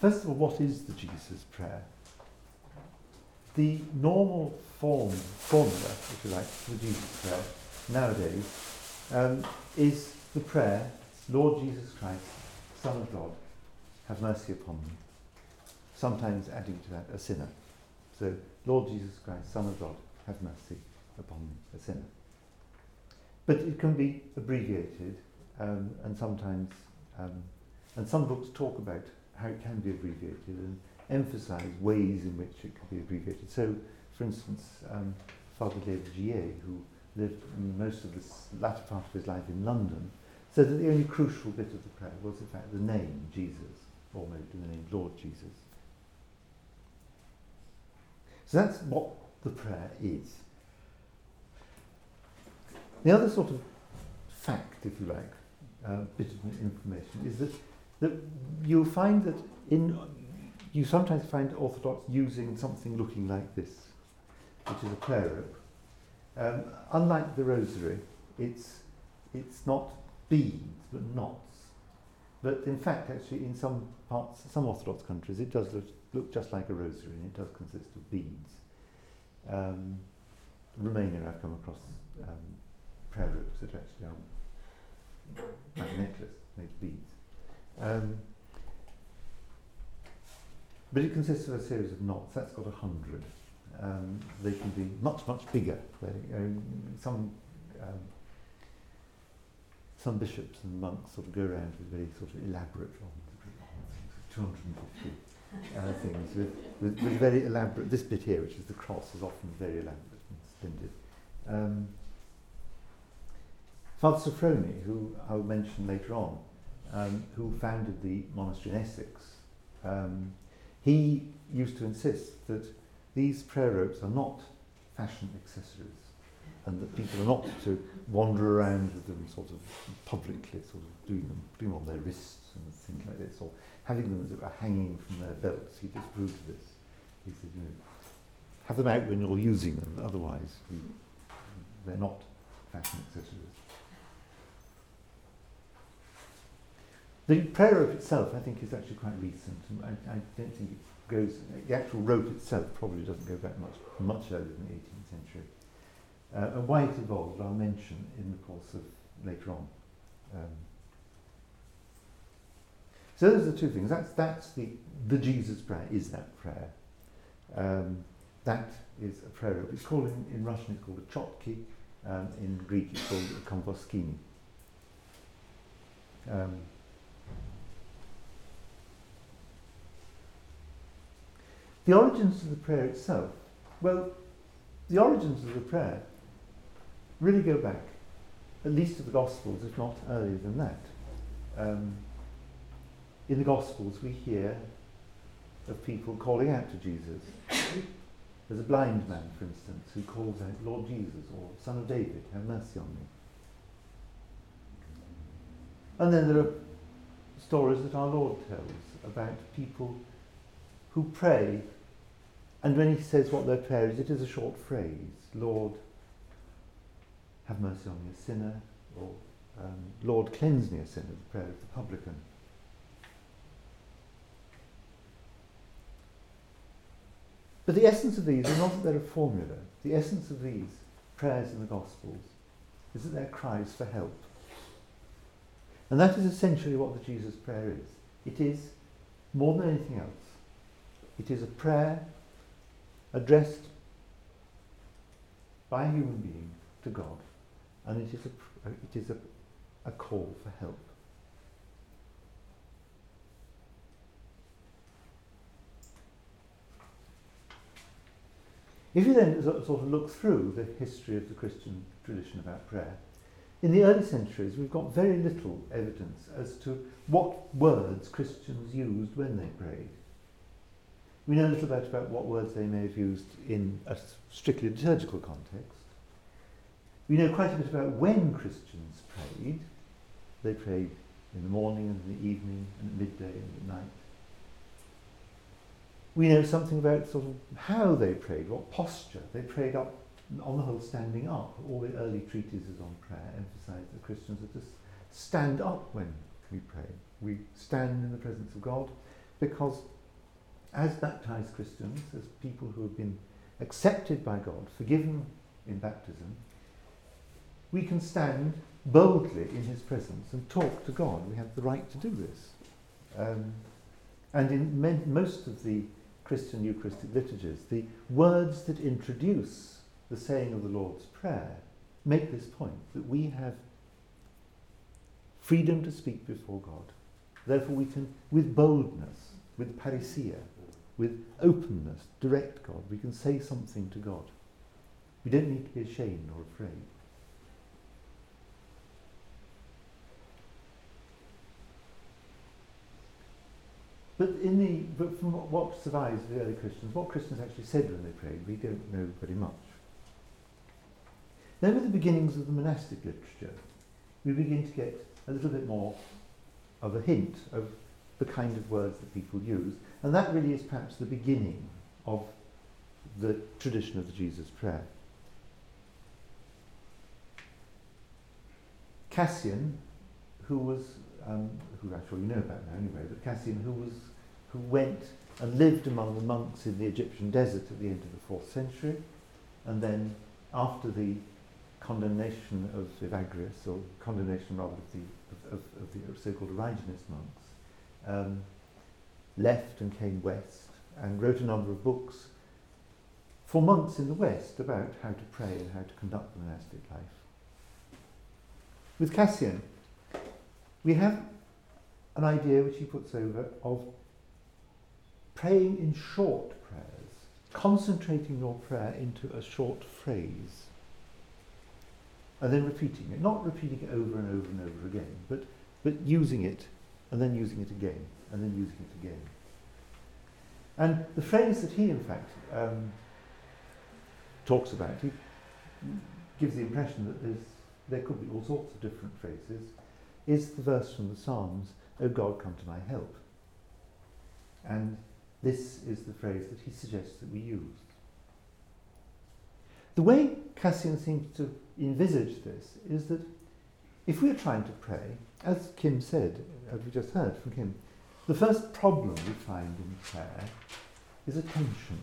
First of all, what is the Jesus prayer? The normal form, formula, if you like, for the Jesus prayer nowadays um, is the prayer, Lord Jesus Christ, Son of God, have mercy upon me. Sometimes adding to that, a sinner. So, Lord Jesus Christ, Son of God, have mercy upon me, a sinner. But it can be abbreviated, um, and sometimes, um, and some books talk about how it can be abbreviated and emphasize ways in which it can be abbreviated. So, for instance, um, Father David Gier, who lived most of the latter part of his life in London, said that the only crucial bit of the prayer was, in fact, the name Jesus, almost in the name Lord Jesus. So that's what the prayer is. The other sort of fact, if you like, uh, bit of information is that, that you'll find that in you sometimes find Orthodox using something looking like this, which is a prayer rope. Um, unlike the rosary, it's, it's not beads, but knots. But in fact, actually, in some parts, some Orthodox countries, it does look, look just like a rosary, and it does consist of beads. Um, Romania, I've come across um, prayer ropes that actually are like necklace made of beads. Um, but it consists of a series of knots. That's got a hundred. Um, they can be much, much bigger. They, some um, some bishops and monks sort of go around with very sort of elaborate ones, 250 uh, things with, with, with, very elaborate. This bit here, which is the cross, is often very elaborate and splendid. Um, Father Sophrony, who I'll mention later on, um, who founded the monastery in Essex, um, he used to insist that these prayer ropes are not fashion accessories and that people are not to wander around with them sort of publicly, sort of doing them, doing on their wrists and things like this, or having them as it were hanging from their belts. He disproved this. He said, you know, have them out when you're using them, otherwise you, they're not fashion accessories. The prayer rope itself, I think, is actually quite recent. I, I don't think it goes, the actual rope itself probably doesn't go back much, much earlier than the 18th century. Uh, and why it evolved, I'll mention in the course of later on. Um, so those are the two things. That's, that's the, the Jesus prayer, is that prayer. Um, that is a prayer rope. It's called in, in Russian, it's called a chotki. Um, in Greek, it's called a komboskini. Um, The origins of the prayer itself, well, the origins of the prayer really go back at least to the Gospels, if not earlier than that. Um, in the Gospels, we hear of people calling out to Jesus. There's a blind man, for instance, who calls out, Lord Jesus, or Son of David, have mercy on me. And then there are stories that our Lord tells about people who pray, and when he says what their prayer is, it is a short phrase Lord, have mercy on me, a sinner, or um, Lord, cleanse me, a sinner, the prayer of the publican. But the essence of these is not that they're a formula. The essence of these prayers in the Gospels is that they're cries for help. And that is essentially what the Jesus prayer is. It is, more than anything else, it is a prayer addressed by a human being to God, and it is a, it is a, a call for help. If you then sort of look through the history of the Christian tradition about prayer, in the early centuries we've got very little evidence as to what words Christians used when they prayed. We know a little bit about what words they may have used in a strictly liturgical context. We know quite a bit about when Christians prayed. They prayed in the morning and in the evening and at midday and at night. We know something about sort of how they prayed, what posture. They prayed up, on the whole, standing up. All the early treatises on prayer emphasize that Christians are to stand up when we pray. We stand in the presence of God because as baptized Christians, as people who have been accepted by God, forgiven in baptism, we can stand boldly in his presence and talk to God. We have the right to do this. Um, and in men, most of the Christian Eucharistic liturgies, the words that introduce the saying of the Lord's Prayer make this point that we have freedom to speak before God. Therefore, we can, with boldness, with parrhesia, with openness, direct God. We can say something to God. We don't need to be ashamed or afraid. But in the but from what survives the early Christians, what Christians actually said when they prayed, we don't know very much. Then with the beginnings of the monastic literature, we begin to get a little bit more of a hint of the kind of words that people use. And that really is perhaps the beginning of the tradition of the Jesus prayer. Cassian, who was, um, who I'm sure you know about now anyway, but Cassian, who was, who went and lived among the monks in the Egyptian desert at the end of the fourth century, and then after the condemnation of Evagrius, or condemnation rather of the, of, of, of the so-called Origenist monks, um, left and came west and wrote a number of books for months in the West about how to pray and how to conduct the monastic life. With Cassian, we have an idea which he puts over of praying in short prayers, concentrating your prayer into a short phrase, and then repeating it. Not repeating it over and over and over again, but, but using it and then using it again, and then using it again. And the phrase that he, in fact, um, talks about, he gives the impression that there could be all sorts of different phrases, is the verse from the Psalms, O God, come to my help. And this is the phrase that he suggests that we use. The way Cassian seems to envisage this is that if we're trying to pray, as Kim said, as we just heard from Kim, the first problem we find in prayer is attention.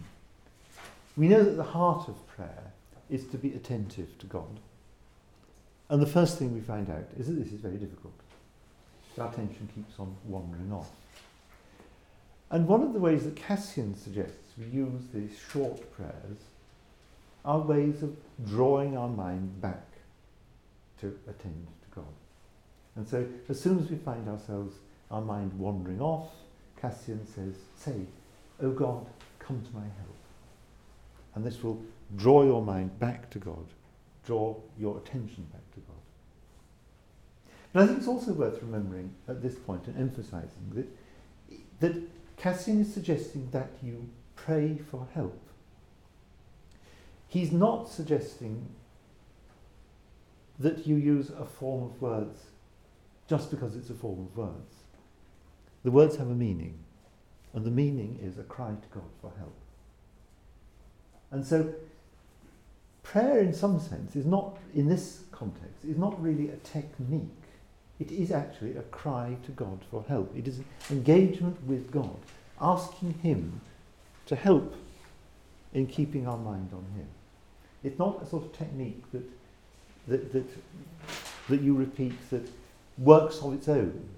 We know that the heart of prayer is to be attentive to God. And the first thing we find out is that this is very difficult. Our attention keeps on wandering off. And one of the ways that Cassian suggests we use these short prayers are ways of drawing our mind back to attend to God. And so as soon as we find ourselves, our mind wandering off, Cassian says, say, O God, come to my help. And this will draw your mind back to God, draw your attention back to God. But I think it's also worth remembering at this point and emphasizing that, that Cassian is suggesting that you pray for help. He's not suggesting that you use a form of words just because it's a form of words. The words have a meaning, and the meaning is a cry to God for help. And so, prayer in some sense is not, in this context, is not really a technique. It is actually a cry to God for help. It is an engagement with God, asking Him to help in keeping our mind on Him. It's not a sort of technique that, that, that, that you repeat that works of its own.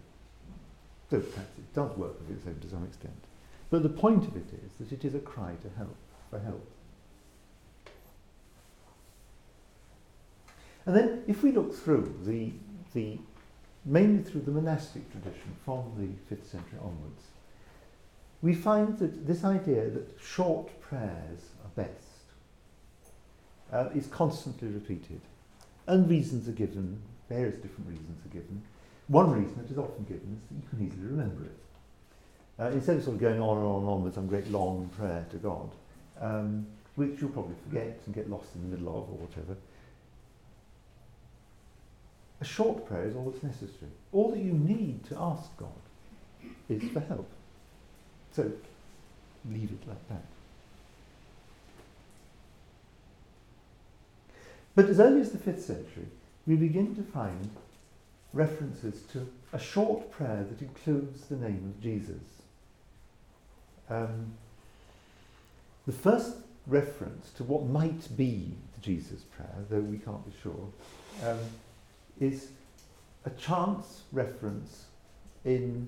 Though perhaps it does work of its own to some extent. But the point of it is that it is a cry to help, for help. And then if we look through the, the mainly through the monastic tradition from the 5th century onwards, we find that this idea that short prayers are best uh, is constantly repeated. And reasons are given various different reasons are given. One reason that is often given is that you can easily remember it. Uh, instead of sort of going on and on and on with some great long prayer to God, um, which you'll probably forget and get lost in the middle of or whatever, a short prayer is all that's necessary. All that you need to ask God is for help. So leave it like that. But as early as the 5th century, we begin to find references to a short prayer that includes the name of Jesus. um, the first reference to what might be the Jesus prayer, though we can't be sure, um, is a chance reference in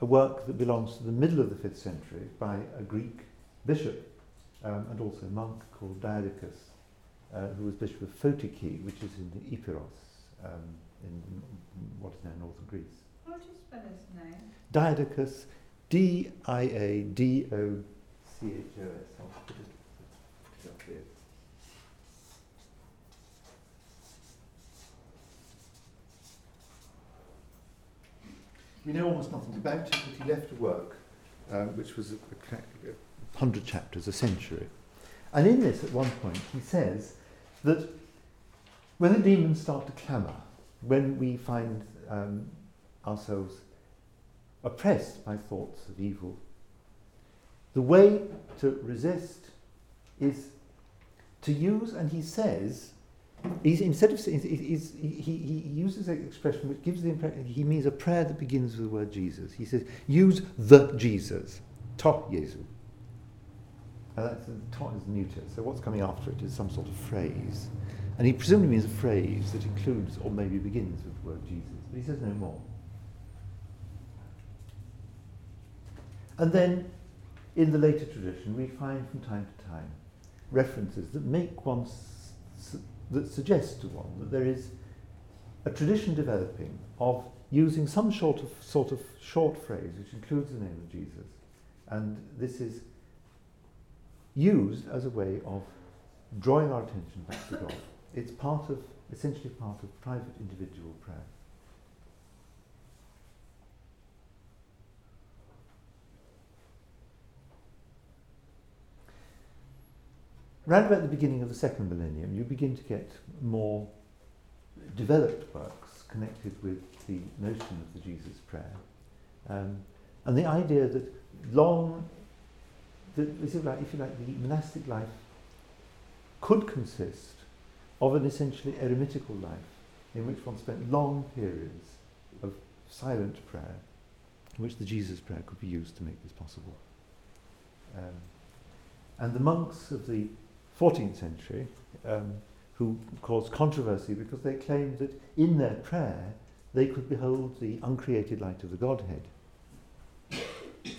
a work that belongs to the middle of the 5th century by a Greek bishop um, and also monk called Diadochus, uh, who was bishop of Photiki, which is in the Epirus, um, in what is now northern Greece. How do you spell his name? Diadochus, D I A D O C H O S. I'll put it, up here. We know almost nothing about him, but he left a work um, which was a, a, a hundred chapters, a century. And in this, at one point, he says that when the demons start to clamour, when we find um, ourselves oppressed by thoughts of evil, the way to resist is to use, and he says, he's, instead of he's, he, he uses an expression which gives the impression he means a prayer that begins with the word Jesus. He says, use the Jesus, to Jesu. And that's, to is neuter, so what's coming after it is some sort of phrase. And he presumably means a phrase that includes or maybe begins with the word Jesus, but he says no more. And then, in the later tradition, we find from time to time references that make one, su- that suggest to one that there is a tradition developing of using some sort of, sort of short phrase which includes the name of Jesus. And this is used as a way of drawing our attention back to God. It's part of, essentially part of private individual prayer. Round about the beginning of the second millennium, you begin to get more developed works connected with the notion of the Jesus prayer. Um, and the idea that long, that, if you like, if you like, the monastic life could consist of an essentially eremitical life in which one spent long periods of silent prayer, in which the Jesus prayer could be used to make this possible. Um, and the monks of the 14th century um, who caused controversy because they claimed that in their prayer they could behold the uncreated light of the Godhead.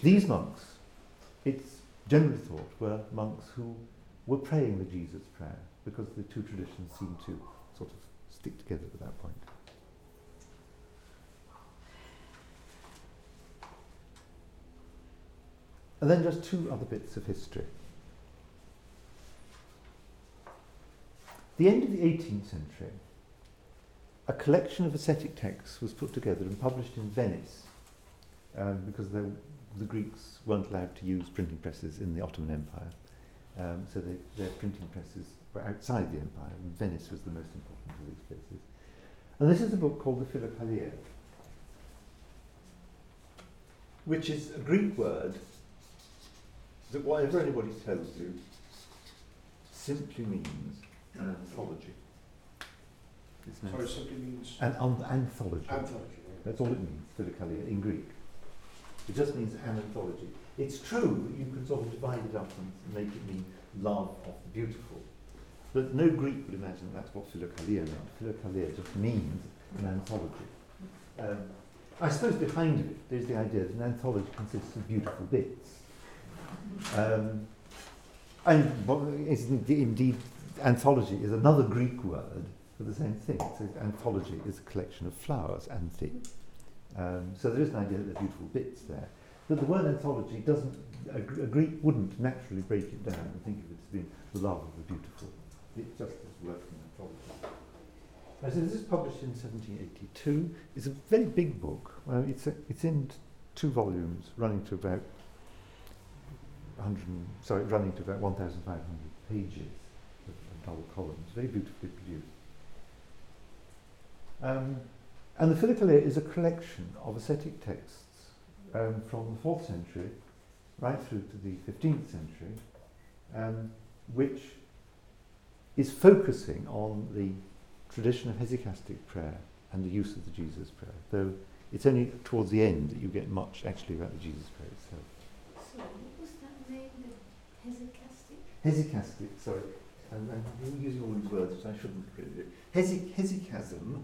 These monks, it's generally thought, were monks who were praying the Jesus prayer because the two traditions seem to sort of stick together at that point. And then just two other bits of history. the end of the 18th century, a collection of ascetic texts was put together and published in Venice um, because the Greeks weren't allowed to use printing presses in the Ottoman Empire. Um, so they, their printing presses were outside the empire, and Venice was the most important of these places. And this is a book called the Philokalia, which is a Greek word that whatever anybody tells you simply means an anthology. It's Sorry, simply means an anthology. Anthology. That's all it means, philokalia, in Greek. It just means an anthology. It's true that you can sort of divide it up and make it mean love of the beautiful. But no Greek would imagine that's what philokalia meant. Philokalia just means an anthology. Um, I suppose behind it there's the idea that an anthology consists of beautiful bits. Um, and indeed anthology is another Greek word for the same thing. So anthology is a collection of flowers, anthe. Um, so there is an idea that there are beautiful bits there. But the word anthology doesn't, a, a, Greek wouldn't naturally break it down and think of it as being the love of the beautiful. It just as working anthology. This is published in 1782. It's a very big book. Well, it's, a, it's in two volumes, running to about 100, sorry, running to about 1,500 pages of double columns, very beautifully produced. Um, and the Philokalia is a collection of ascetic texts um, from the 4th century right through to the 15th century, um, which is focusing on the tradition of hesychastic prayer and the use of the Jesus prayer, though it's only towards the end that you get much actually about the Jesus prayer itself. Sorry, what was that name? The hesychastic? Hesychastic, sorry. I'm, I'm using all these words which I shouldn't really. Hesy, hesychasm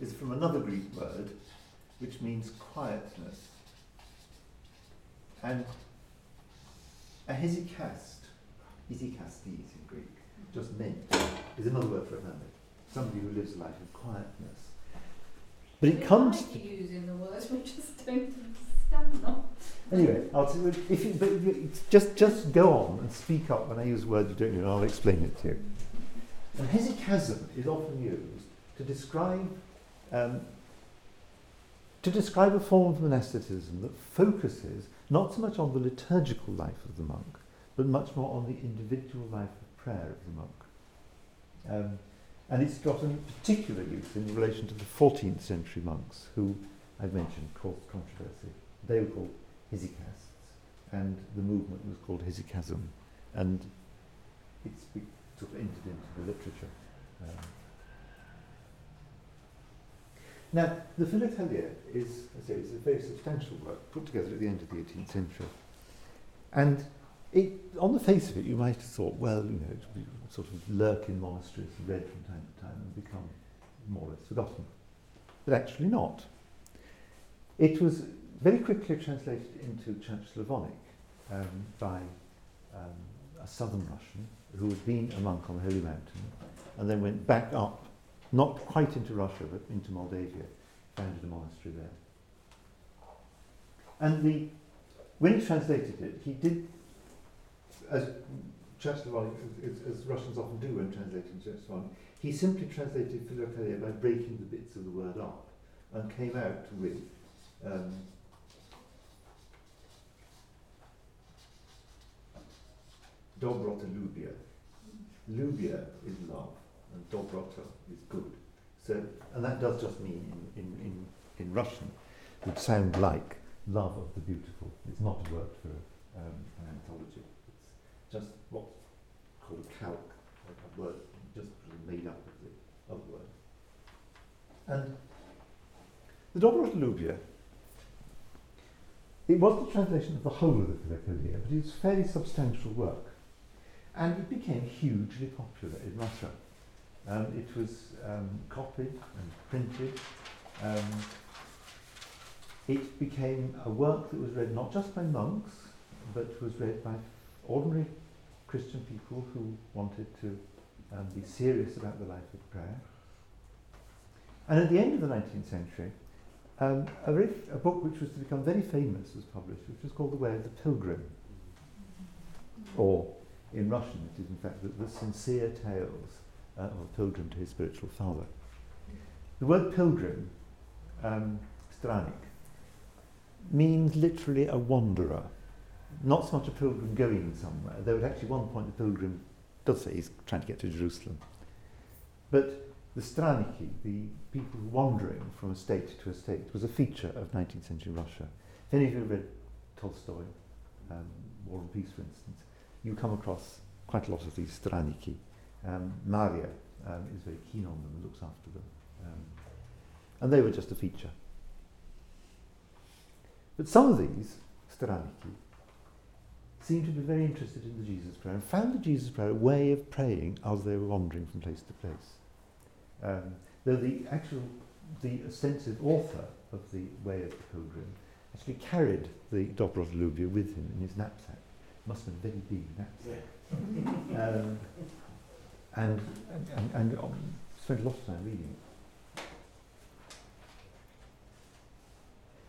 is from another Greek word which means quietness. And a hesychast, hesychastes in Greek, just meant, is another word for a hermit. Somebody who lives a life of quietness. But it comes like to using the words, we just don't understand them. Anyway, I'll t- if you, but just just go on and speak up when I use words you don't know, and I'll explain it to you. And hesychasm is often used to describe um, to describe a form of monasticism that focuses not so much on the liturgical life of the monk, but much more on the individual life of prayer of the monk. Um, and it's got a particular use in relation to the 14th century monks who I've mentioned caused controversy. They were called hesychasts, and the movement was called hesychasm, and it's sort of entered into the literature. Um, now, the Philokalia is, say, it's a very substantial work put together at the end of the 18th century. And it, on the face of it, you might have thought, well, you know, it would sort of lurk in monasteries read from time to time and become more or less forgotten. But actually not. It was very quickly translated into Church Slavonic um, by um, a southern Russian who had been a monk on the Holy Mountain and then went back up not quite into Russia, but into Moldavia, founded a monastery there. And the, when he translated it, he did, as as, as, Russians often do when translating Church he simply translated Philokalia by breaking the bits of the word up and came out with um, Dobrota Lubia. Lubia is love and is good. So, and that does just mean in, in, in, in Russian, would sound like love of the beautiful. It's not a word for um, an anthology. It's just what's called a like a word just made up of the other word. And the Dobrota Lubia, it was the translation of the whole of the Philokalia, but it's fairly substantial work. And it became hugely popular in Russia. Um, it was um, copied and printed. Um, it became a work that was read not just by monks, but was read by ordinary Christian people who wanted to um, be serious about the life of prayer. And at the end of the 19th century, um, a, very, book which was to become very famous was published, which was called The Way of the Pilgrim. Or, in Russian, it is in fact the, the Sincere Tales uh, a pilgrim to his spiritual father. The word pilgrim, um, stranik, means literally a wanderer, not so much a pilgrim going somewhere, though at actually one point the pilgrim does say he's trying to get to Jerusalem. But the straniki, the people wandering from estate to estate, was a feature of 19th century Russia. If any of you read Tolstoy, um, War and Peace, for instance, you come across quite a lot of these straniki. Um, Maria um, is very keen on them and looks after them. Um, and they were just a feature. But some of these, Straniki, seemed to be very interested in the Jesus prayer and found the Jesus prayer a way of praying as they were wandering from place to place. Um, though the actual, the ostensive author of the Way of the Pilgrim actually carried the Dobrota Lubia with him in his knapsack. Must have been a very big knapsack. um, and, and, and um, spent a lot of time reading it.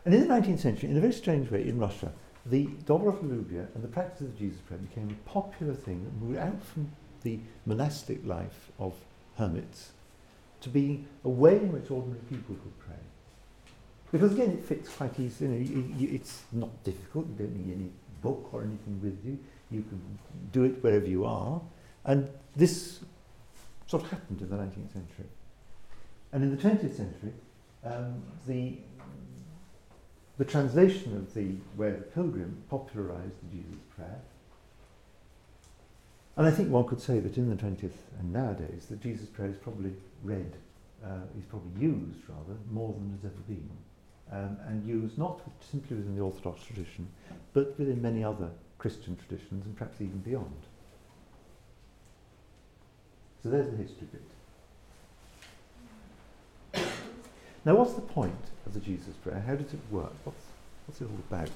And in the 19th century, in a very strange way, in Russia, the Dobrota Lubia and the practice of the Jesus prayer became a popular thing that moved out from the monastic life of hermits to be a way in which ordinary people could pray. Because again, it fits quite easily. You know, you, it's not difficult. You don't need any book or anything with you. You can do it wherever you are. And this sort of happened in the 19th century. And in the 20th century, um, the, the translation of the Way of the Pilgrim popularised the Jesus Prayer. And I think one could say that in the 20th and nowadays, the Jesus Prayer is probably read, uh, is probably used rather, more than has ever been. um, and used not simply within the Orthodox tradition, but within many other Christian traditions and perhaps even beyond. So there's the history bit. Now, what's the point of the Jesus Prayer? How does it work? What's, what's it all about?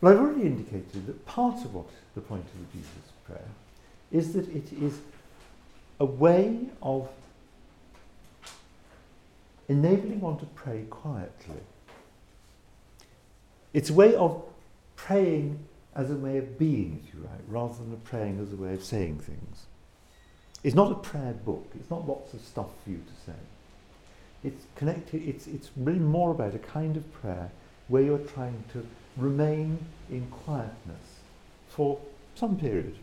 Well, I've already indicated that part of what the point of the Jesus Prayer is that it is a way of enabling one to pray quietly. It's a way of praying as a way of being, if you like, rather than a praying as a way of saying things. It's not a prayer book. It's not lots of stuff for you to say. It's connected. It's it's really more about a kind of prayer where you're trying to remain in quietness for some period,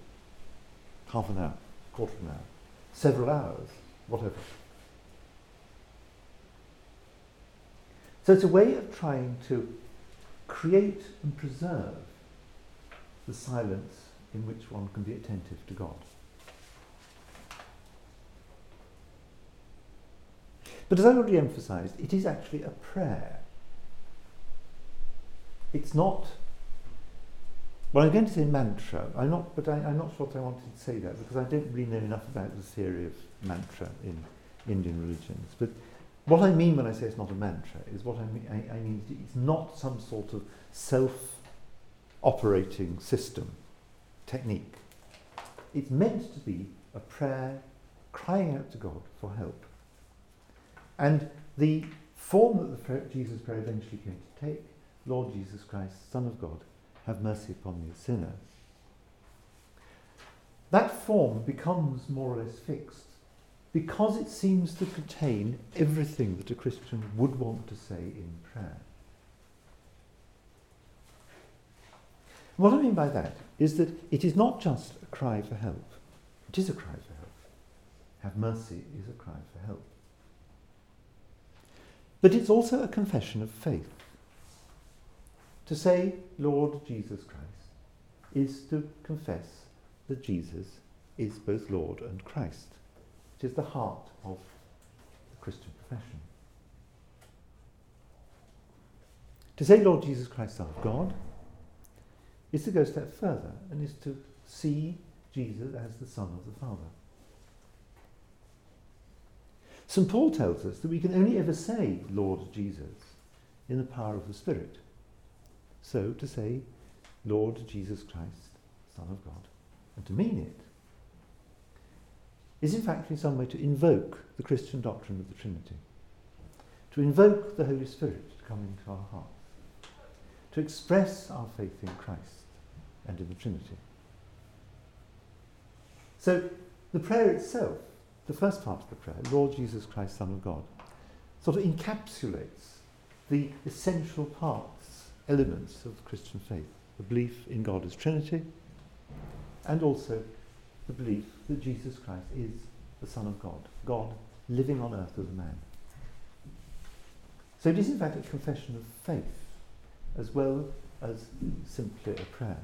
half an hour, quarter of an hour, several hours, whatever. So it's a way of trying to create and preserve the silence in which one can be attentive to God. But as I already emphasized, it is actually a prayer. It's not, well, I'm going to say mantra. I'm not, but I, am not sure I wanted to say that because I don't really know enough about the theory of mantra in Indian religions. But what I mean when I say it's not a mantra is what I mean, I, I mean it's not some sort of self operating system, technique. It's meant to be a prayer crying out to God for help. And the form that the prayer, Jesus prayer eventually came to take, Lord Jesus Christ, Son of God, have mercy upon me, a sinner. That form becomes more or less fixed because it seems to contain everything that a Christian would want to say in prayer. What I mean by that is that it is not just a cry for help. It is a cry for help. Have mercy is a cry for help. But it's also a confession of faith. To say, Lord Jesus Christ, is to confess that Jesus is both Lord and Christ. It is the heart of the Christian profession. To say, Lord Jesus Christ, of God, is to go a step further and is to see Jesus as the Son of the Father. St. Paul tells us that we can only ever say Lord Jesus in the power of the Spirit. So to say Lord Jesus Christ, Son of God, and to mean it, is in fact in some way to invoke the Christian doctrine of the Trinity, to invoke the Holy Spirit to come into our hearts, to express our faith in Christ and in the Trinity. So the prayer itself, the first part of the prayer, Lord Jesus Christ, Son of God, sort of encapsulates the essential parts, elements of the Christian faith the belief in God as Trinity, and also the belief that Jesus Christ is the Son of God, God living on earth as a man. So it is in fact a confession of faith as well as simply a prayer.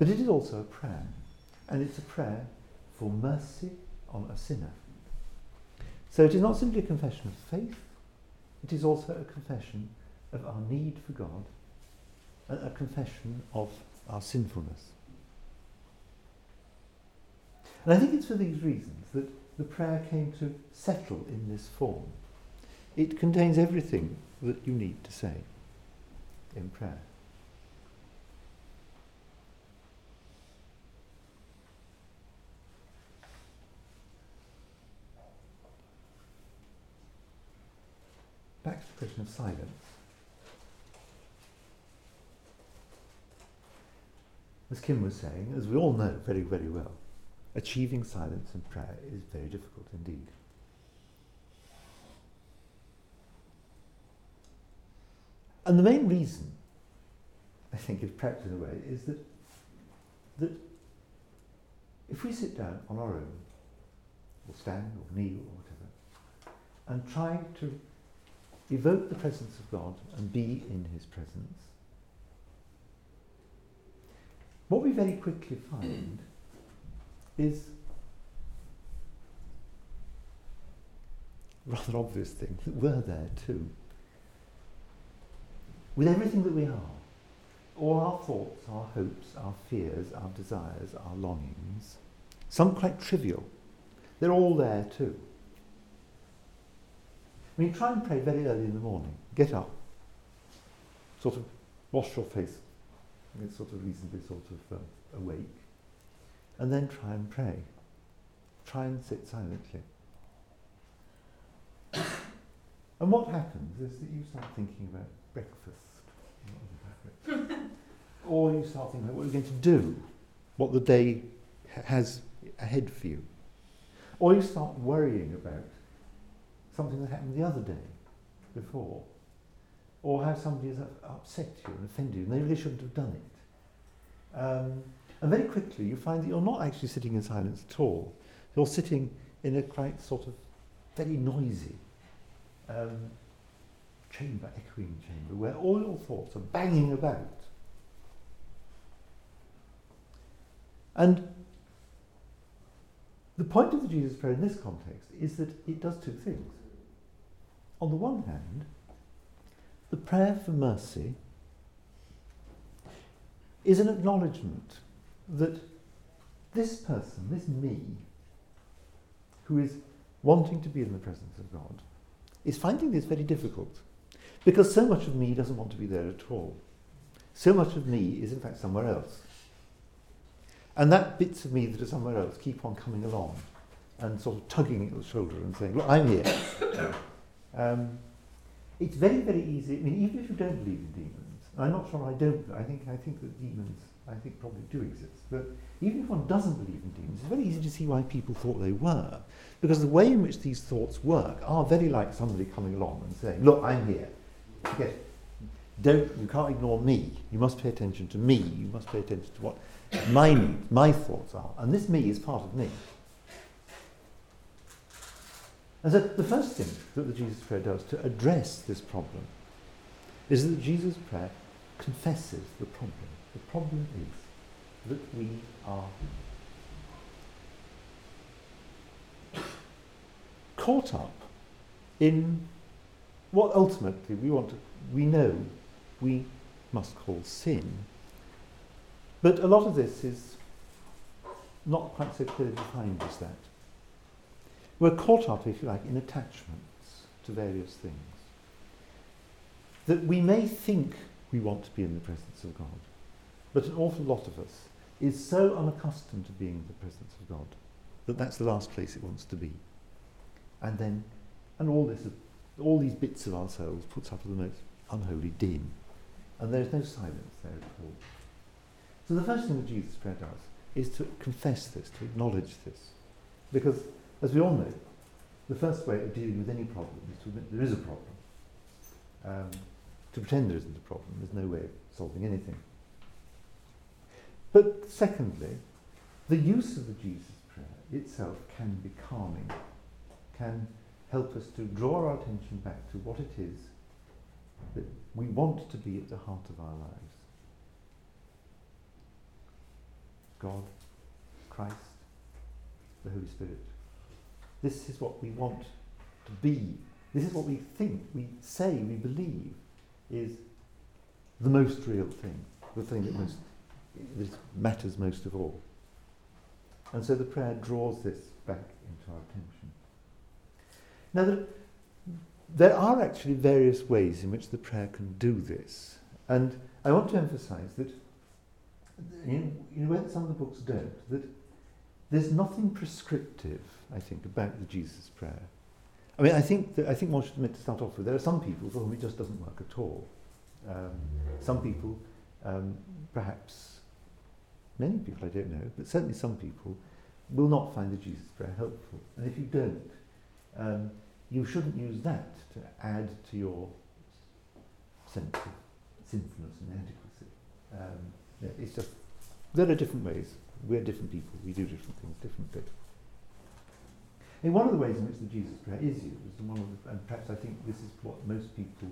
But it is also a prayer, and it's a prayer for mercy on a sinner. So it is not simply a confession of faith, it is also a confession of our need for God, a, confession of our sinfulness. And I think it's for these reasons that the prayer came to settle in this form. It contains everything that you need to say in prayer. Question of silence. As Kim was saying, as we all know very, very well, achieving silence in prayer is very difficult indeed. And the main reason, I think, is perhaps in a way, is that, that if we sit down on our own, or stand, or kneel, or whatever, and try to evoke the presence of God and be in his presence, what we very quickly find is rather obvious thing that we're there too. With everything that we are, all our thoughts, our hopes, our fears, our desires, our longings, some quite trivial, they're all there too. I mean, try and pray very early in the morning. Get up, sort of wash your face, get sort of reasonably sort of um, awake, and then try and pray. Try and sit silently. and what happens is that you start thinking about breakfast, or you start thinking about what you're going to do, what the day has ahead for you, or you start worrying about something that happened the other day before, or how somebody has upset you and offended you and they really shouldn't have done it. Um, and very quickly you find that you're not actually sitting in silence at all. You're sitting in a quite sort of very noisy um, chamber, echoing chamber, where all your thoughts are banging about. And the point of the Jesus prayer in this context is that it does two things. On the one hand, the prayer for mercy is an acknowledgement that this person, this me, who is wanting to be in the presence of God, is finding this very difficult because so much of me doesn't want to be there at all. So much of me is in fact somewhere else. And that bits of me that are somewhere else keep on coming along and sort of tugging at the shoulder and saying, Look, I'm here. Um, it's very, very easy. I mean, even if you don't believe in demons, I'm not sure I don't. I think I think that demons, I think, probably do exist. But even if one doesn't believe in demons, it's very easy to see why people thought they were, because the way in which these thoughts work are very like somebody coming along and saying, "Look, I'm here. Forget it. Don't you can't ignore me. You must pay attention to me. You must pay attention to what my needs, my thoughts are, and this me is part of me." And so the first thing that the Jesus prayer does to address this problem is that Jesus prayer confesses the problem. The problem is that we are caught up in what ultimately we want to, we know we must call sin. But a lot of this is not quite so clearly defined as that. We're caught up, if you like, in attachments to various things. That we may think we want to be in the presence of God, but an awful lot of us is so unaccustomed to being in the presence of God that that's the last place it wants to be. And then, and all this, all these bits of ourselves puts up with the most unholy din. And there's no silence there at all. So the first thing that Jesus' prayer does is to confess this, to acknowledge this. Because as we all know, the first way of dealing with any problem is to admit there is a problem. Um, to pretend there isn't a problem, there's no way of solving anything. But secondly, the use of the Jesus prayer itself can be calming, can help us to draw our attention back to what it is that we want to be at the heart of our lives. God, Christ, the Holy Spirit. This is what we want to be. This is what we think, we say, we believe is the most real thing, the thing that, most, that matters most of all. And so the prayer draws this back into our attention. Now, there, there are actually various ways in which the prayer can do this. And I want to emphasize that, you know, you know, some of the books don't, that there's nothing prescriptive, I think, about the Jesus prayer. I mean, I think, that, I think one should admit to start off with, there are some people for whom it just doesn't work at all. Um, some people, um, perhaps many people, I don't know, but certainly some people, will not find the Jesus prayer helpful. And if you don't, um, you shouldn't use that to add to your sense of sinfulness and inadequacy. Um, yeah, it's just, there are different ways we're different people, we do different things differently. And one of the ways in which the Jesus prayer is used, the, and perhaps I think this is what most people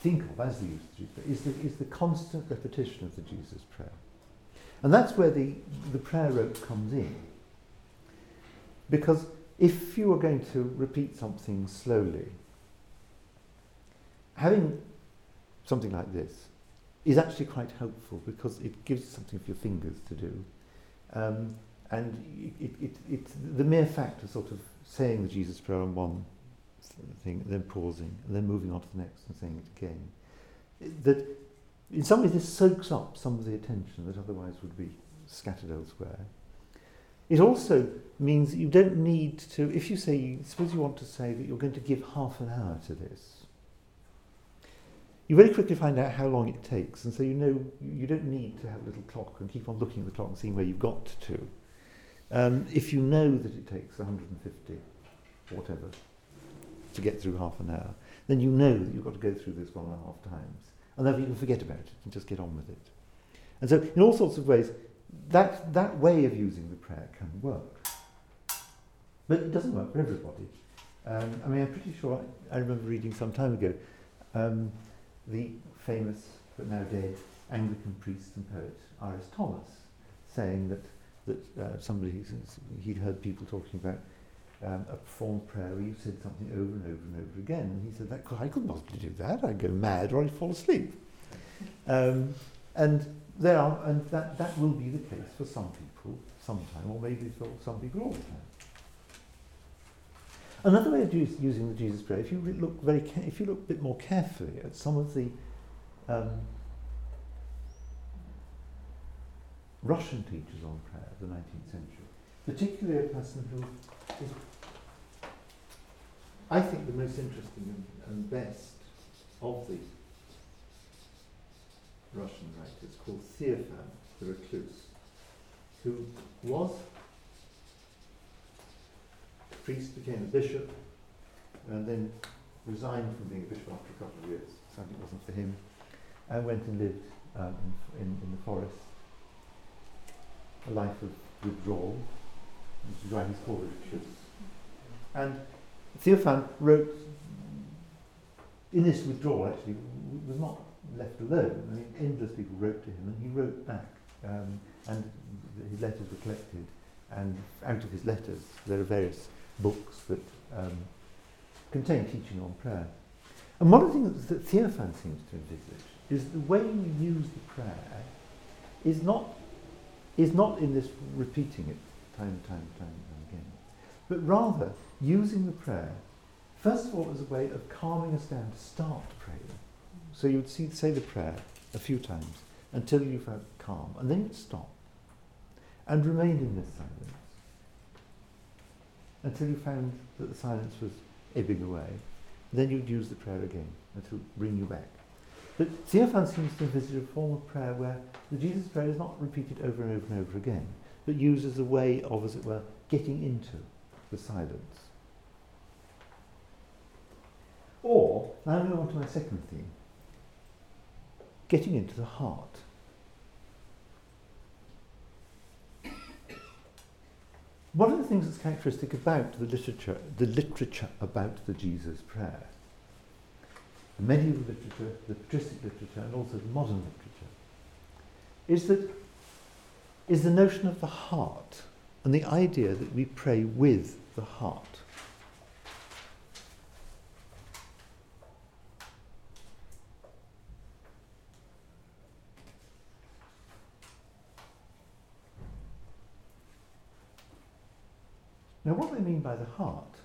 think of as the use of the Jesus prayer, is the, is the constant repetition of the Jesus prayer. And that's where the, the prayer rope comes in. Because if you are going to repeat something slowly, having something like this is actually quite helpful because it gives you something for your fingers to do. Um, and it, it, it, the mere fact of sort of saying the Jesus prayer on one thing, then pausing, and then moving on to the next and saying it again, that in some ways this soaks up some of the attention that otherwise would be scattered elsewhere. It also means that you don't need to, if you say, suppose you want to say that you're going to give half an hour to this, you very quickly find out how long it takes, and so you know you don't need to have a little clock and keep on looking at the clock and seeing where you've got to. Um, if you know that it takes 150 or whatever to get through half an hour, then you know that you've got to go through this one and a half times. And then you can forget about it and just get on with it. And so, in all sorts of ways, that, that way of using the prayer can work. But it doesn't work for everybody. Um, I mean, I'm pretty sure, I, I remember reading some time ago um, the famous, but now dead, Anglican priest and poet R.S. Thomas saying that, that uh, somebody, he'd heard people talking about um, a performed prayer where you said something over and over and over again. And he said, that, I couldn't possibly do that. I'd go mad or I'd fall asleep. Um, and there are, and that, that will be the case for some people sometime, or maybe for some people all the time. Another way of using the Jesus prayer, if you look very, if you look a bit more carefully at some of the um, Russian teachers on prayer of the 19th century, particularly a person who is I think the most interesting and, and best of the Russian writers called Theophan the Recluse, who was priest, became a bishop, and then resigned from being a bishop after a couple of years. Something wasn't for him, and went and lived um, in, in, in the forest, a life of withdrawal, which is why he's called recluse. And Theophan wrote, in this withdrawal actually, was not left alone. I mean, endless people wrote to him, and he wrote back, um, and his letters were collected. And out of his letters, there are various books that um, contain teaching on prayer. And one of the things that Theophan seems to envisage is the way we use the prayer is not, is not in this repeating it time and time and time and again, but rather using the prayer, first of all, as a way of calming us down to start praying. So you would see, say the prayer a few times until you felt calm, and then you'd stop and remain in this silence until you found that the silence was ebbing away. Then you'd use the prayer again to bring you back. But Theophan seems to envisage a form of prayer where the Jesus prayer is not repeated over and over and over again, but used as a way of, as it were, getting into the silence. Or, now I'm going on to my second theme, getting into the heart. One of the things that's characteristic about the literature, the literature about the Jesus prayer, the medieval literature, the patristic literature, and also the modern literature, is that is the notion of the heart and the idea that we pray with the heart. Now, what they mean by the heart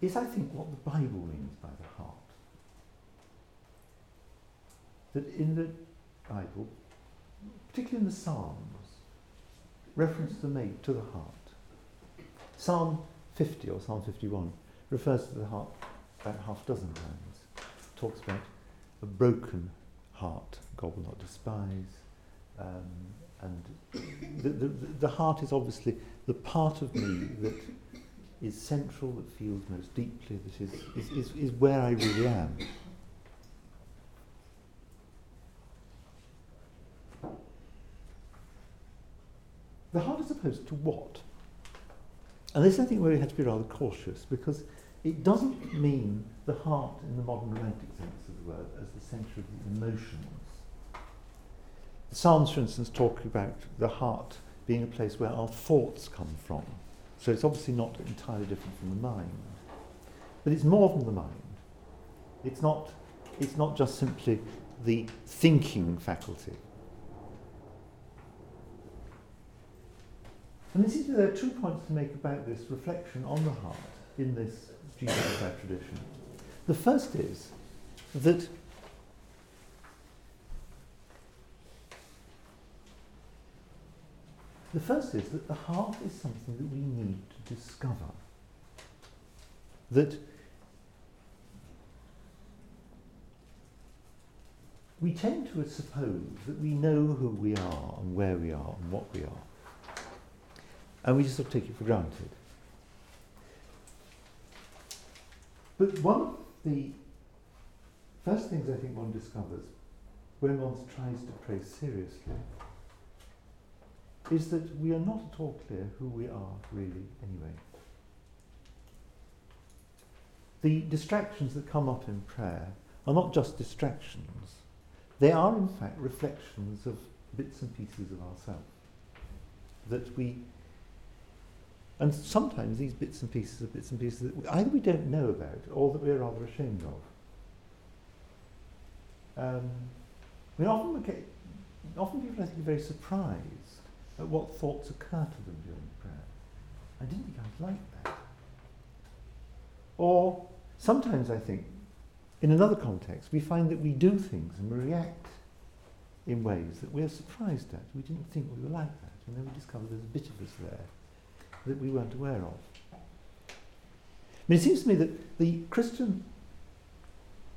is, I think, what the Bible means by the heart. That in the Bible, particularly in the Psalms, reference are made to the heart. Psalm 50 or Psalm 51 refers to the heart about half a dozen times. Talks about a broken heart, God will not despise. Um, and the, the, the heart is obviously the part of me that is central, that feels most deeply, that is, is, is, is where I really am. The heart is opposed to what? And this, I think, where we have to be rather cautious because it doesn't mean the heart in the modern romantic sense of the word as the centre of the emotions. The Psalms, for instance, talk about the heart being a place where our thoughts come from. So it's obviously not entirely different from the mind. But it's more than the mind. It's not, it's not just simply the thinking faculty. And this is, there are two points to make about this reflection on the heart in this Jesus tradition. The first is that the first is that the heart is something that we need to discover. That we tend to suppose that we know who we are and where we are and what we are. And we just sort of take it for granted. But one of the first things I think one discovers when one tries to pray seriously is that we are not at all clear who we are really anyway. The distractions that come up in prayer are not just distractions, they are in fact reflections of bits and pieces of ourselves. That we and sometimes these bits and pieces are bits and pieces that either we don't know about or that we're rather ashamed of. Um, I mean, often, get, often people I think are very surprised at what thoughts occur to them during prayer. I didn't think I'd like that. Or sometimes I think, in another context, we find that we do things and we react in ways that we're surprised at. We didn't think we were like that. And then we discover there's a bit of us there that we weren't aware of. I mean, it seems to me that the Christian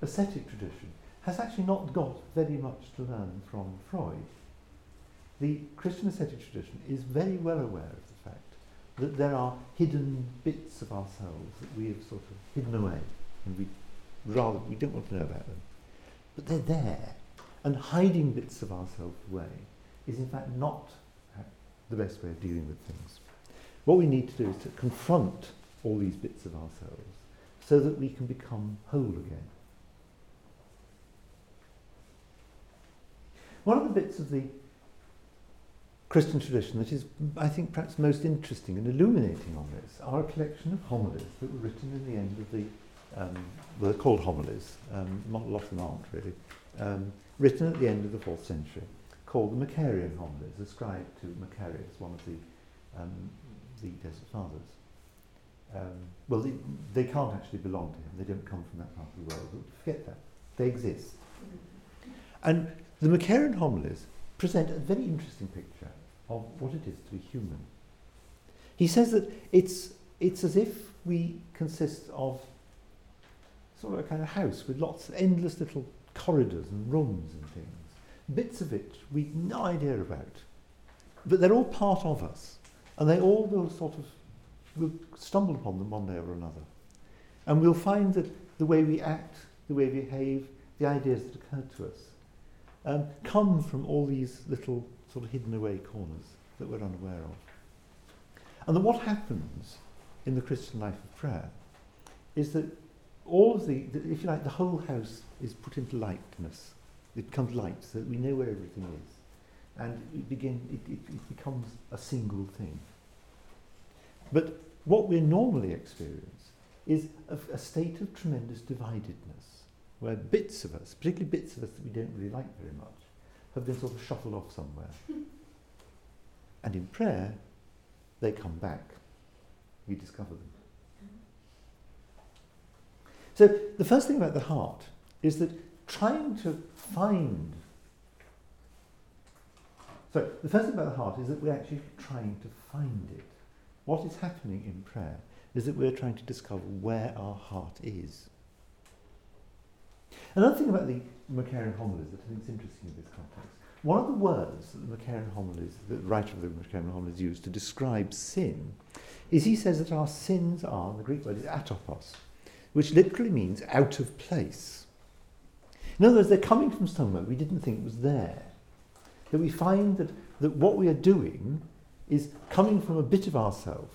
ascetic tradition has actually not got very much to learn from Freud. The Christian ascetic tradition is very well aware of the fact that there are hidden bits of ourselves that we have sort of hidden away, and we rather we don't want to know about them. But they're there, and hiding bits of ourselves away is in fact not the best way of dealing with things. What we need to do is to confront all these bits of ourselves so that we can become whole again. One of the bits of the Christian tradition that is, I think, perhaps most interesting and illuminating on this are a collection of homilies that were written in the end of the, um, well, they're called homilies, um, a lot of them aren't really, um, written at the end of the fourth century, called the Macarian homilies, ascribed to Macarius, one of the um, the Desert Fathers. Um, well, they, they can't actually belong to him. They don't come from that part of the world. But forget that. They exist. And the Macarian homilies present a very interesting picture of what it is to be human. He says that it's, it's as if we consist of sort of a kind of house with lots of endless little corridors and rooms and things. Bits of it we've no idea about. But they're all part of us. And they all will sort of will stumble upon them one day or another. And we'll find that the way we act, the way we behave, the ideas that occur to us, um, come from all these little sort of hidden away corners that we're unaware of. And then what happens in the Christian life of prayer is that all of the, the, if you like, the whole house is put into lightness. It becomes light so that we know where everything is. And it, begin, it, it, it becomes a single thing. But what we normally experience is a, a state of tremendous dividedness, where bits of us, particularly bits of us that we don't really like very much, have been sort of shuffled off somewhere. and in prayer, they come back. We discover them. So the first thing about the heart is that trying to find so the first thing about the heart is that we're actually trying to find it. What is happening in prayer is that we're trying to discover where our heart is. Another thing about the Macarian homilies that I think is interesting in this context, one of the words that the Macarian homilies, the writer of the Macarian homilies used to describe sin, is he says that our sins are, the Greek word is atopos, which literally means out of place. In other words, they're coming from somewhere we didn't think was there. That we find that, that what we are doing is coming from a bit of ourself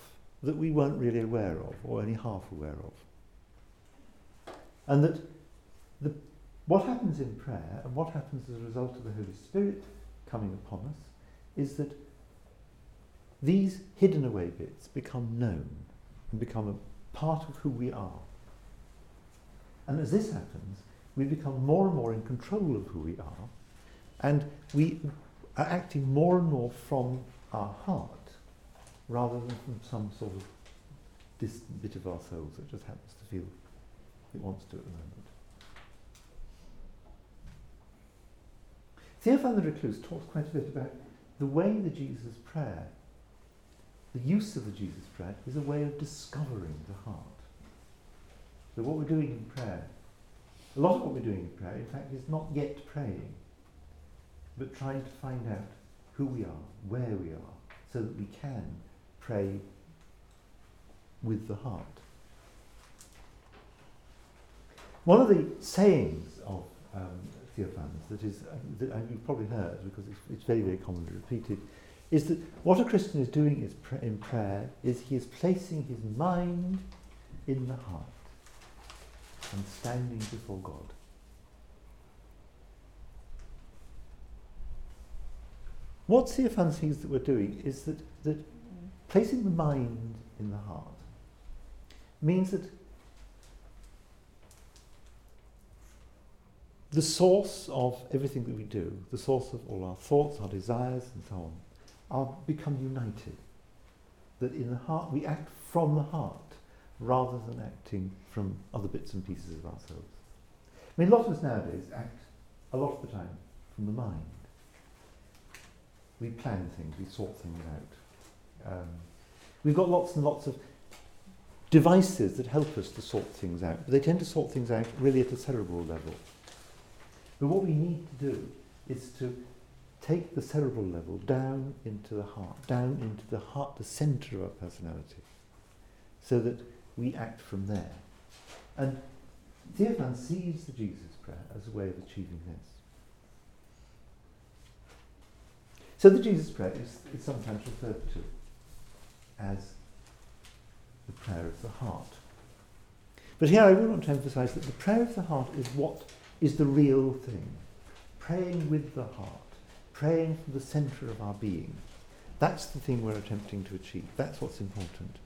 that we weren't really aware of or only half aware of. And that the, what happens in prayer and what happens as a result of the Holy Spirit coming upon us is that these hidden away bits become known and become a part of who we are. And as this happens, we become more and more in control of who we are, and we are acting more and more from our heart rather than from some sort of distant bit of ourselves that just happens to feel it wants to at the moment. Theophan the Recluse talks quite a bit about the way the Jesus prayer, the use of the Jesus prayer, is a way of discovering the heart. So what we're doing in prayer, a lot of what we're doing in prayer, in fact, is not yet praying, but trying to find out who we are, where we are, so that we can pray with the heart. One of the sayings of um, Theophanes that is, uh, that you've probably heard because it's, it's, very, very commonly repeated, is that what a Christian is doing is pr- in prayer is he is placing his mind in the heart and standing before God. What Theophan sees that we're doing is that, that placing the mind in the heart means that the source of everything that we do, the source of all our thoughts, our desires, and so on, are become united. That in the heart, we act from the heart rather than acting from other bits and pieces of ourselves. I mean, a lot of us nowadays act a lot of the time from the mind. We plan things, we sort things out. Um, we've got lots and lots of devices that help us to sort things out, but they tend to sort things out really at a cerebral level. But what we need to do is to take the cerebral level down into the heart, down into the heart, the centre of our personality, so that we act from there. And Theophan sees the Jesus prayer as a way of achieving this. So the Jesus prayer is, is sometimes referred to as the prayer of the heart. But here I really want to emphasize that the prayer of the heart is what is the real thing. Praying with the heart, praying from the centre of our being. That's the thing we're attempting to achieve. That's what's important.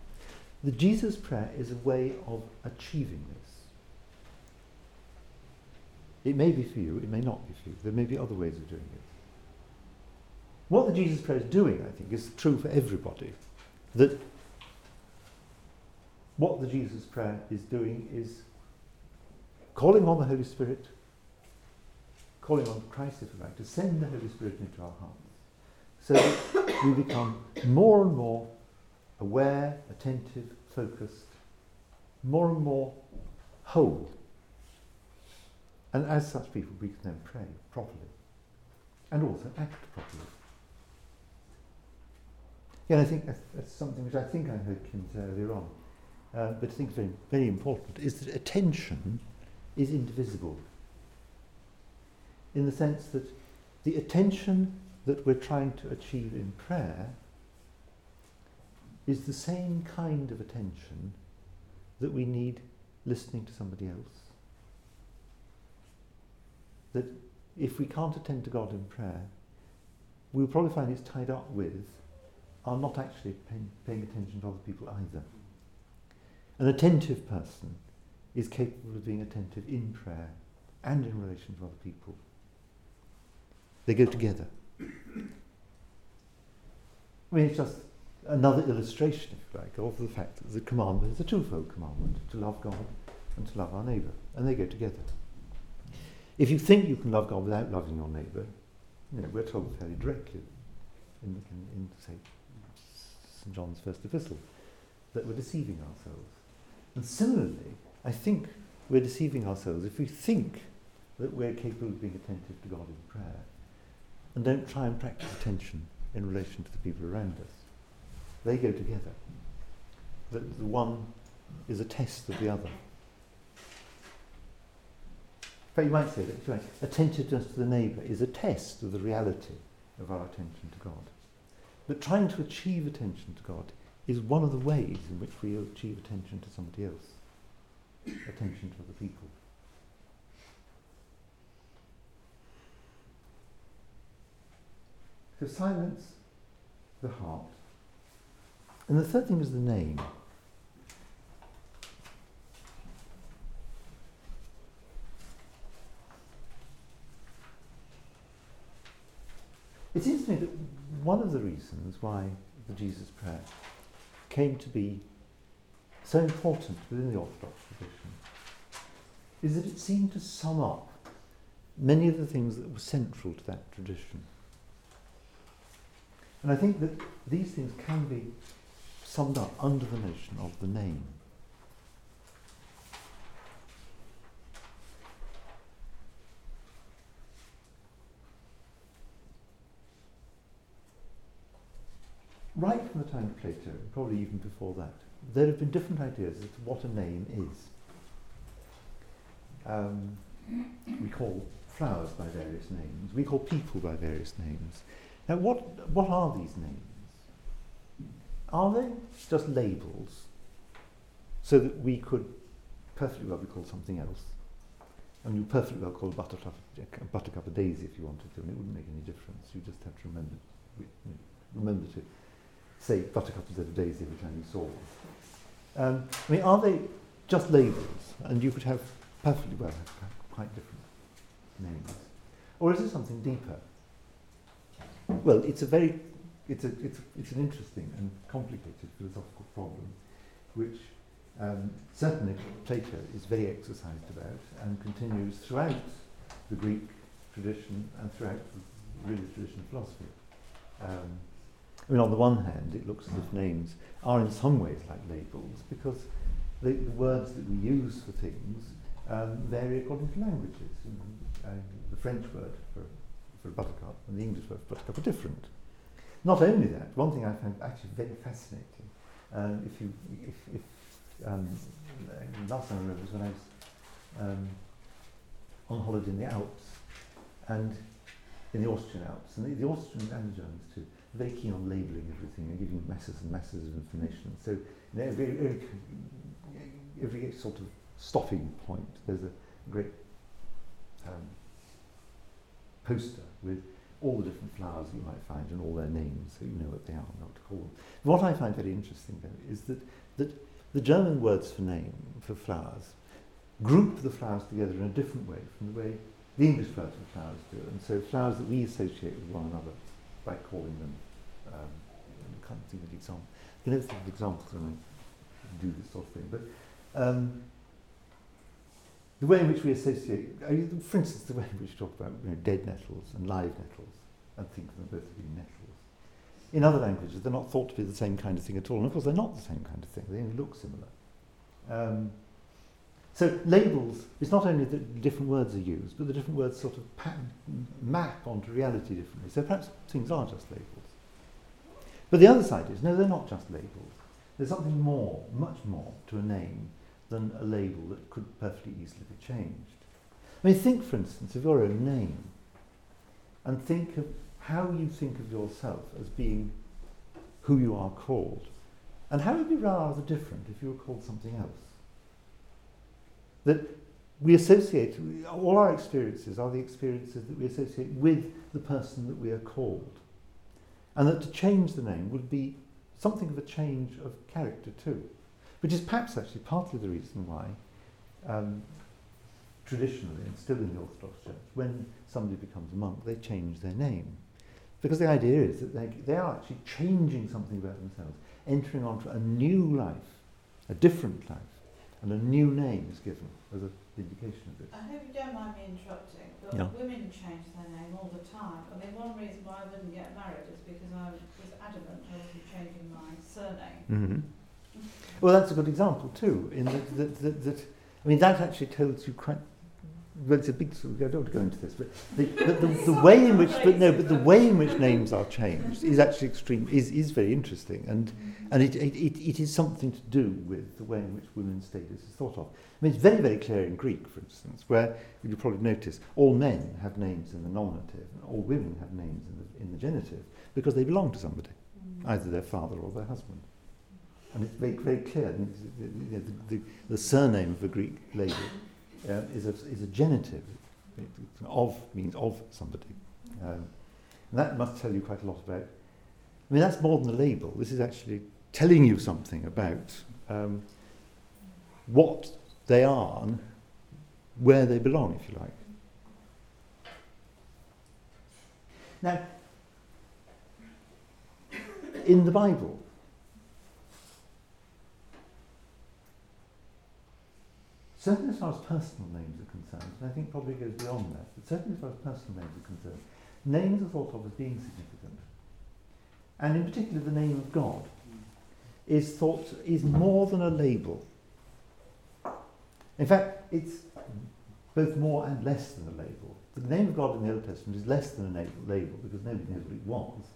The Jesus prayer is a way of achieving this. It may be for you, it may not be for you. There may be other ways of doing it. What the Jesus prayer is doing, I think, is true for everybody. That what the Jesus prayer is doing is calling on the Holy Spirit calling on Christ, if you like, to send the Holy Spirit into our hearts so that we become more and more aware, attentive, focused, more and more whole. And as such people, we can then pray properly and also act properly. Yeah, I think that's, that's something which I think I heard Kim say earlier on, uh, but I think very, very important, is that attention is indivisible in the sense that the attention that we're trying to achieve in prayer is the same kind of attention that we need listening to somebody else. That if we can't attend to God in prayer, we'll probably find it's tied up with are not actually paying, paying attention to other people either. An attentive person is capable of being attentive in prayer and in relation to other people. They go together. I mean, it's just another illustration, if you like, of the fact that the commandment is a twofold commandment to love God and to love our neighbour, and they go together. If you think you can love God without loving your neighbour, you know, we're told fairly directly in, in, in say, St John's first epistle that we're deceiving ourselves. And similarly, I think we're deceiving ourselves if we think that we're capable of being attentive to God in prayer and don't try and practice attention in relation to the people around us. They go together. The, the one is a test of the other. But you might say that right, attentiveness to the neighbour is a test of the reality of our attention to God. But trying to achieve attention to God is one of the ways in which we achieve attention to somebody else, attention to other people. To silence the heart And the third thing is the name. It seems to me that one of the reasons why the Jesus Prayer came to be so important within the Orthodox tradition is that it seemed to sum up many of the things that were central to that tradition. And I think that these things can be summed up under the notion of the name. right from the time of Plato, probably even before that, there have been different ideas as to what a name is. Um, we call flowers by various names. We call people by various names. Now, what, what are these names? Are they just labels so that we could perfectly well be called something else? And you perfectly well call buttercup, a buttercup a daisy if you wanted to, and it wouldn't make any difference. You just have to remember, remember to say buttercup instead of daisy every time you saw one. Um, I mean, are they just labels, and you could have perfectly well have quite different names, or is it something deeper? Well, it's a very, it's a, it's it's an interesting and complicated philosophical problem, which um, certainly Plato is very exercised about and continues throughout the Greek tradition and throughout the really tradition of philosophy. Um, I mean, on the one hand, it looks as if names are in some ways like labels because the, the words that we use for things um, vary according to languages. You know, uh, the French word for, for a buttercup and the English word for buttercup are different. Not only that, one thing I found actually very fascinating, um, if you, if, if um, last time I remember was when I was um, on holiday in the Alps, and in the Austrian Alps, and the, the Austrians and the Germans too, very keen on labelling everything and giving masses and masses of information. So you know, every, every, every sort of stopping point, there's a great um, poster with all the different flowers you might find and all their names, so you know what they are and what to call them. What I find very interesting, though, is that, that the German words for name, for flowers, group the flowers together in a different way from the way the English words for flowers do. And so flowers that we associate with one another by calling them. Um, I can't think of an example. Can never think of examples when I do this sort of thing. But um, the way in which we associate, for instance, the way in which we talk about you know, dead nettles and live nettles and think of them both as being nettles. In other languages, they're not thought to be the same kind of thing at all. And of course, they're not the same kind of thing. They only look similar. Um, so labels, it's not only that different words are used, but the different words sort of map onto reality differently. So perhaps things are just labels. But the other side is, no, they're not just labels. There's something more, much more, to a name than a label that could perfectly easily be changed. I mean, think, for instance, of your own name, and think of how you think of yourself as being who you are called, and how it would be rather different if you were called something else that we associate, all our experiences are the experiences that we associate with the person that we are called. And that to change the name would be something of a change of character too, which is perhaps actually partly the reason why um, traditionally, and still in the Orthodox Church, when somebody becomes a monk, they change their name. Because the idea is that they, they are actually changing something about themselves, entering onto a new life, a different life and a new name is given as an indication of this. I hope you don't mind me interrupting, but yeah. women change their name all the time. I mean, one reason why I wouldn't get married is because I was adamant I wasn't changing my surname. Mm-hmm. Well, that's a good example too. In that, that, that, that, I mean, that actually tells you quite well, it's a big. I don't want to go into this, but the, the, the, way in which, but no, but the way in which names are changed is actually extreme. is is very interesting, and and it, it, it, it is something to do with the way in which women's status is thought of. I mean, it's very very clear in Greek, for instance, where you probably notice all men have names in the nominative, and all women have names in the in the genitive because they belong to somebody, either their father or their husband. And it's very, very clear. The, the, the, surname of a Greek lady uh, is, a, is a genitive. It, of means of somebody. Um, and that must tell you quite a lot about. I mean, that's more than a label. This is actually telling you something about um, what they are and where they belong, if you like. Now, in the Bible, certainly as far as personal names are concerned, and I think probably goes beyond that, but certainly as far as personal names are concerned, names are thought of as being significant. And in particular, the name of God is thought is more than a label. In fact, it's both more and less than a label. The name of God in the Old Testament is less than a label because nobody knows what it was,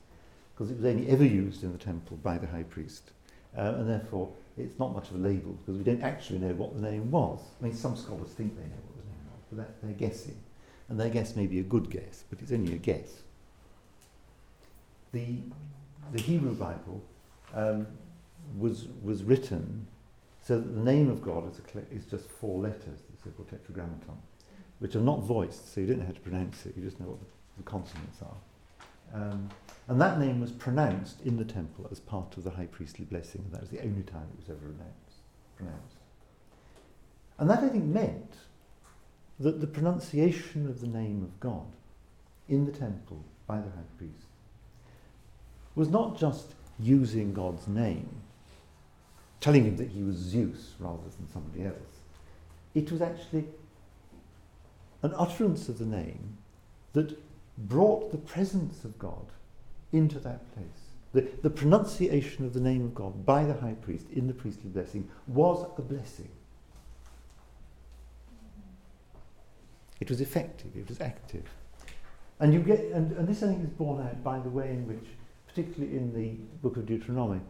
because it was only ever used in the temple by the high priest. Uh, and therefore, it's not much of a label because we don't actually know what the name was. I mean, some scholars think they know what the name was, but that, they're guessing. And their guess may be a good guess, but it's only a guess. The, the Hebrew Bible um, was, was written so that the name of God is, a, is just four letters, the so-called tetragrammaton, which are not voiced, so you don't know how to pronounce it, you just know what the, the consonants are. Um, and that name was pronounced in the temple as part of the high priestly blessing, and that was the only time it was ever pronounced. And that, I think, meant that the pronunciation of the name of God in the temple by the high priest was not just using God's name, telling him that he was Zeus rather than somebody else. It was actually an utterance of the name that brought the presence of God into that place. The, the pronunciation of the name of God by the high priest in the priestly blessing was a blessing. It was effective, it was active. And you get and, and this I think is borne out by the way in which, particularly in the book of Deuteronomy,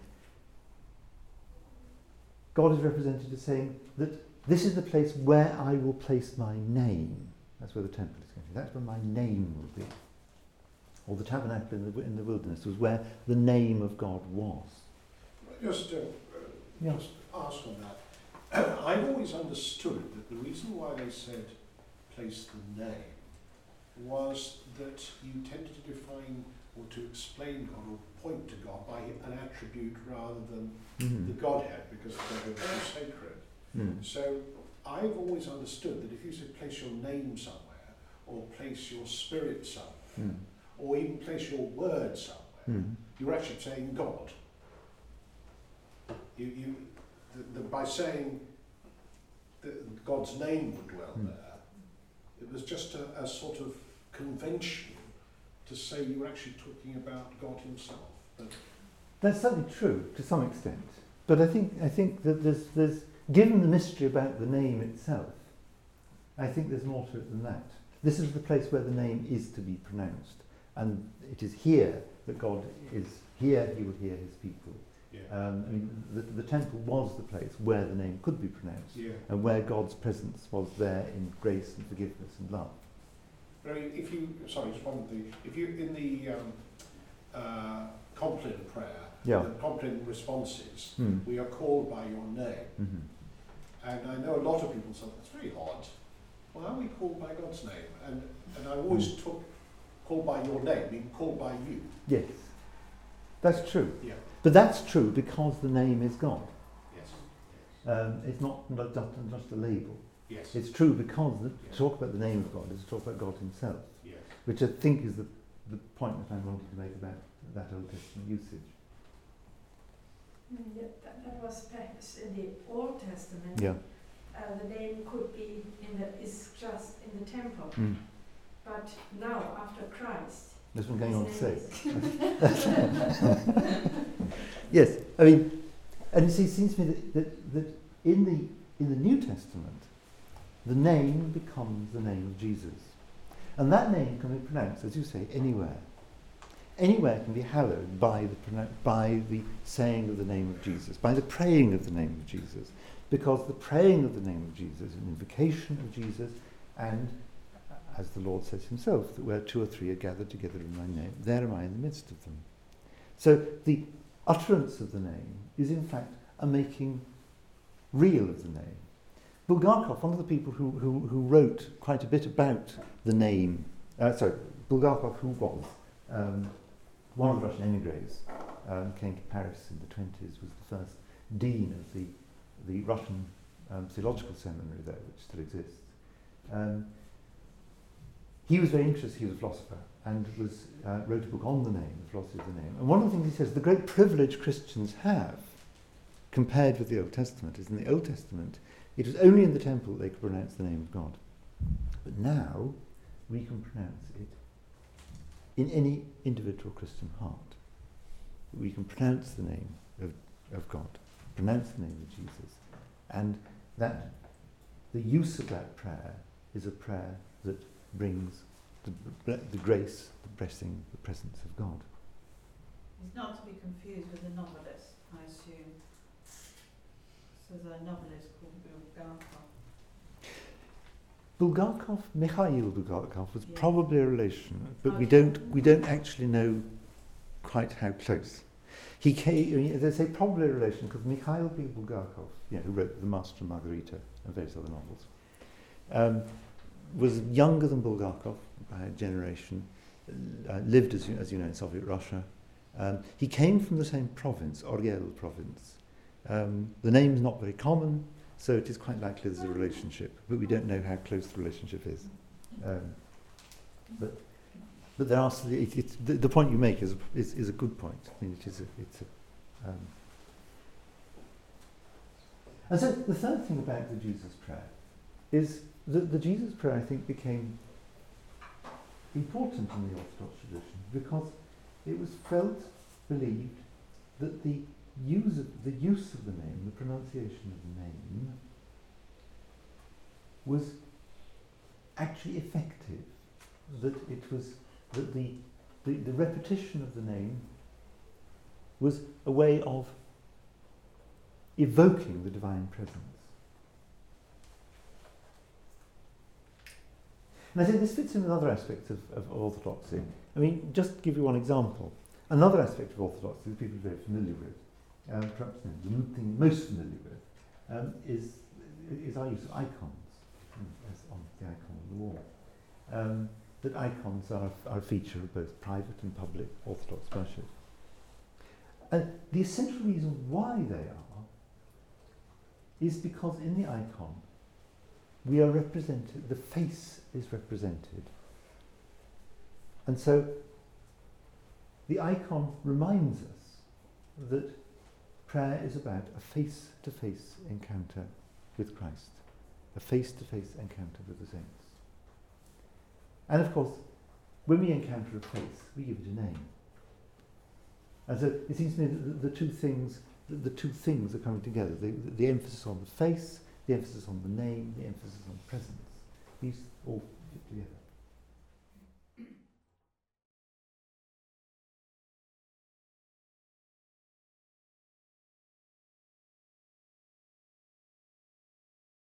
God is represented as saying that this is the place where I will place my name. That's where the temple is going to be. That's where my name will be. Or the tabernacle in the, in the wilderness was where the name of God was. Just, uh, yeah. just ask on that. I've always understood that the reason why they said place the name was that you tended to define or to explain God or point to God by an attribute rather than mm. the Godhead because God is so sacred. Mm. So I've always understood that if you said place your name somewhere or place your spirit somewhere mm. Or even place your word somewhere, mm. you're actually saying God. You, you, the, the, by saying that God's name would dwell mm. there, it was just a, a sort of convention to say you were actually talking about God Himself. But That's certainly true to some extent, but I think I think that there's there's given the mystery about the name itself, I think there's more to it than that. This is the place where the name is to be pronounced, and it is here that God is here. He will hear His people. Yeah. Um, I mean, the, the temple was the place where the name could be pronounced, yeah. and where God's presence was there in grace and forgiveness and love. But I mean, if you, sorry, just one thing. If you, in the um, uh, Compline prayer, yeah. the Compline responses, hmm. we are called by your name. Mm-hmm. And I know a lot of people say, that's very odd. Why are we called by God's name? And, and I always mm. took called by your name, being called by you. Yes, that's true. Yeah. But that's true because the name is God. Yes. yes. Um, it's not just, just a label. Yes. It's true because the, to talk about the name of God is to talk about God Himself, yes. which I think is the, the point that I wanted to make about that Old Testament usage. Mm, yeah, that, that was perhaps in the Old Testament. Yeah. Uh, the name could be in the is just in the temple, mm. But now after Christ. That's what I'm going on to say. yes, I mean, and you see, it seems to me that, that, that in the in the New Testament, the name becomes the name of Jesus. And that name can be pronounced, as you say, anywhere. Anywhere can be hallowed by the, by the saying of the name of Jesus, by the praying of the name of Jesus, because the praying of the name of Jesus an invocation of Jesus, and as the Lord says himself, that where two or three are gathered together in my name, there am I in the midst of them. So the utterance of the name is in fact a making real of the name. Bulgakov, one of the people who, who, who wrote quite a bit about the name, uh, sorry, Bulgakov, who was um, one of the Russian emigres, um, came to Paris in the 20s, was the first dean of the, the Russian um, theological seminary there, which still exists. Um, he was very interested, he was a philosopher, and was, uh, wrote a book on the name, the philosophy of the name. And one of the things he says, the great privilege Christians have, compared with the Old Testament, is in the Old Testament, it was only in the temple they could pronounce the name of God. But now, we can pronounce it in any individual Christian heart. We can pronounce the name of, of God, pronounce the name of Jesus, and that the use of that prayer is a prayer that brings the, the grace, the blessing, the presence of God. He's not to be confused with a novelist, I assume. So there's a novelist called Bulgakov. Bulgakov, Mikhail Bulgakov, was Yeah. probably a relation, but we don't we don't actually know quite how close. He came, they say probably a relation because Mikhail B. Bulgakov, you know, who wrote The Master and Margarita and various other novels, um, was younger than Bulgakov by a generation, uh, lived, as you, as you know, in Soviet Russia. Um, he came from the same province, Oryol province. Um, the name's not very common, so it is quite likely there's a relationship, but we don't know how close the relationship is. Um, but but there are s- it, the, the point you make is, a- is is a good point. I mean, it is a, it's a. Um, and so the third thing about the Jesus prayer is that the Jesus prayer I think became important in the Orthodox tradition because it was felt, believed that the use of the use of the name, the pronunciation of the name, was actually effective. That it was that the, the, the repetition of the name was a way of evoking the divine presence. And I think this fits in with other aspects of, of orthodoxy. I mean, just to give you one example, another aspect of orthodoxy that people are very familiar with, um, perhaps the thing most familiar with, um, is, is our use of icons, mm, as on the icon on the wall. Um, that icons are, are a feature of both private and public Orthodox worship. And the essential reason why they are is because in the icon we are represented, the face is represented. And so the icon reminds us that prayer is about a face to face encounter with Christ, a face to face encounter with the saints. And of course, when we encounter a face, we give it a name. And so it seems to me that the, two things, the, two things are coming together. The, the, the emphasis on the face, the emphasis on the name, the emphasis on presence. These all fit together.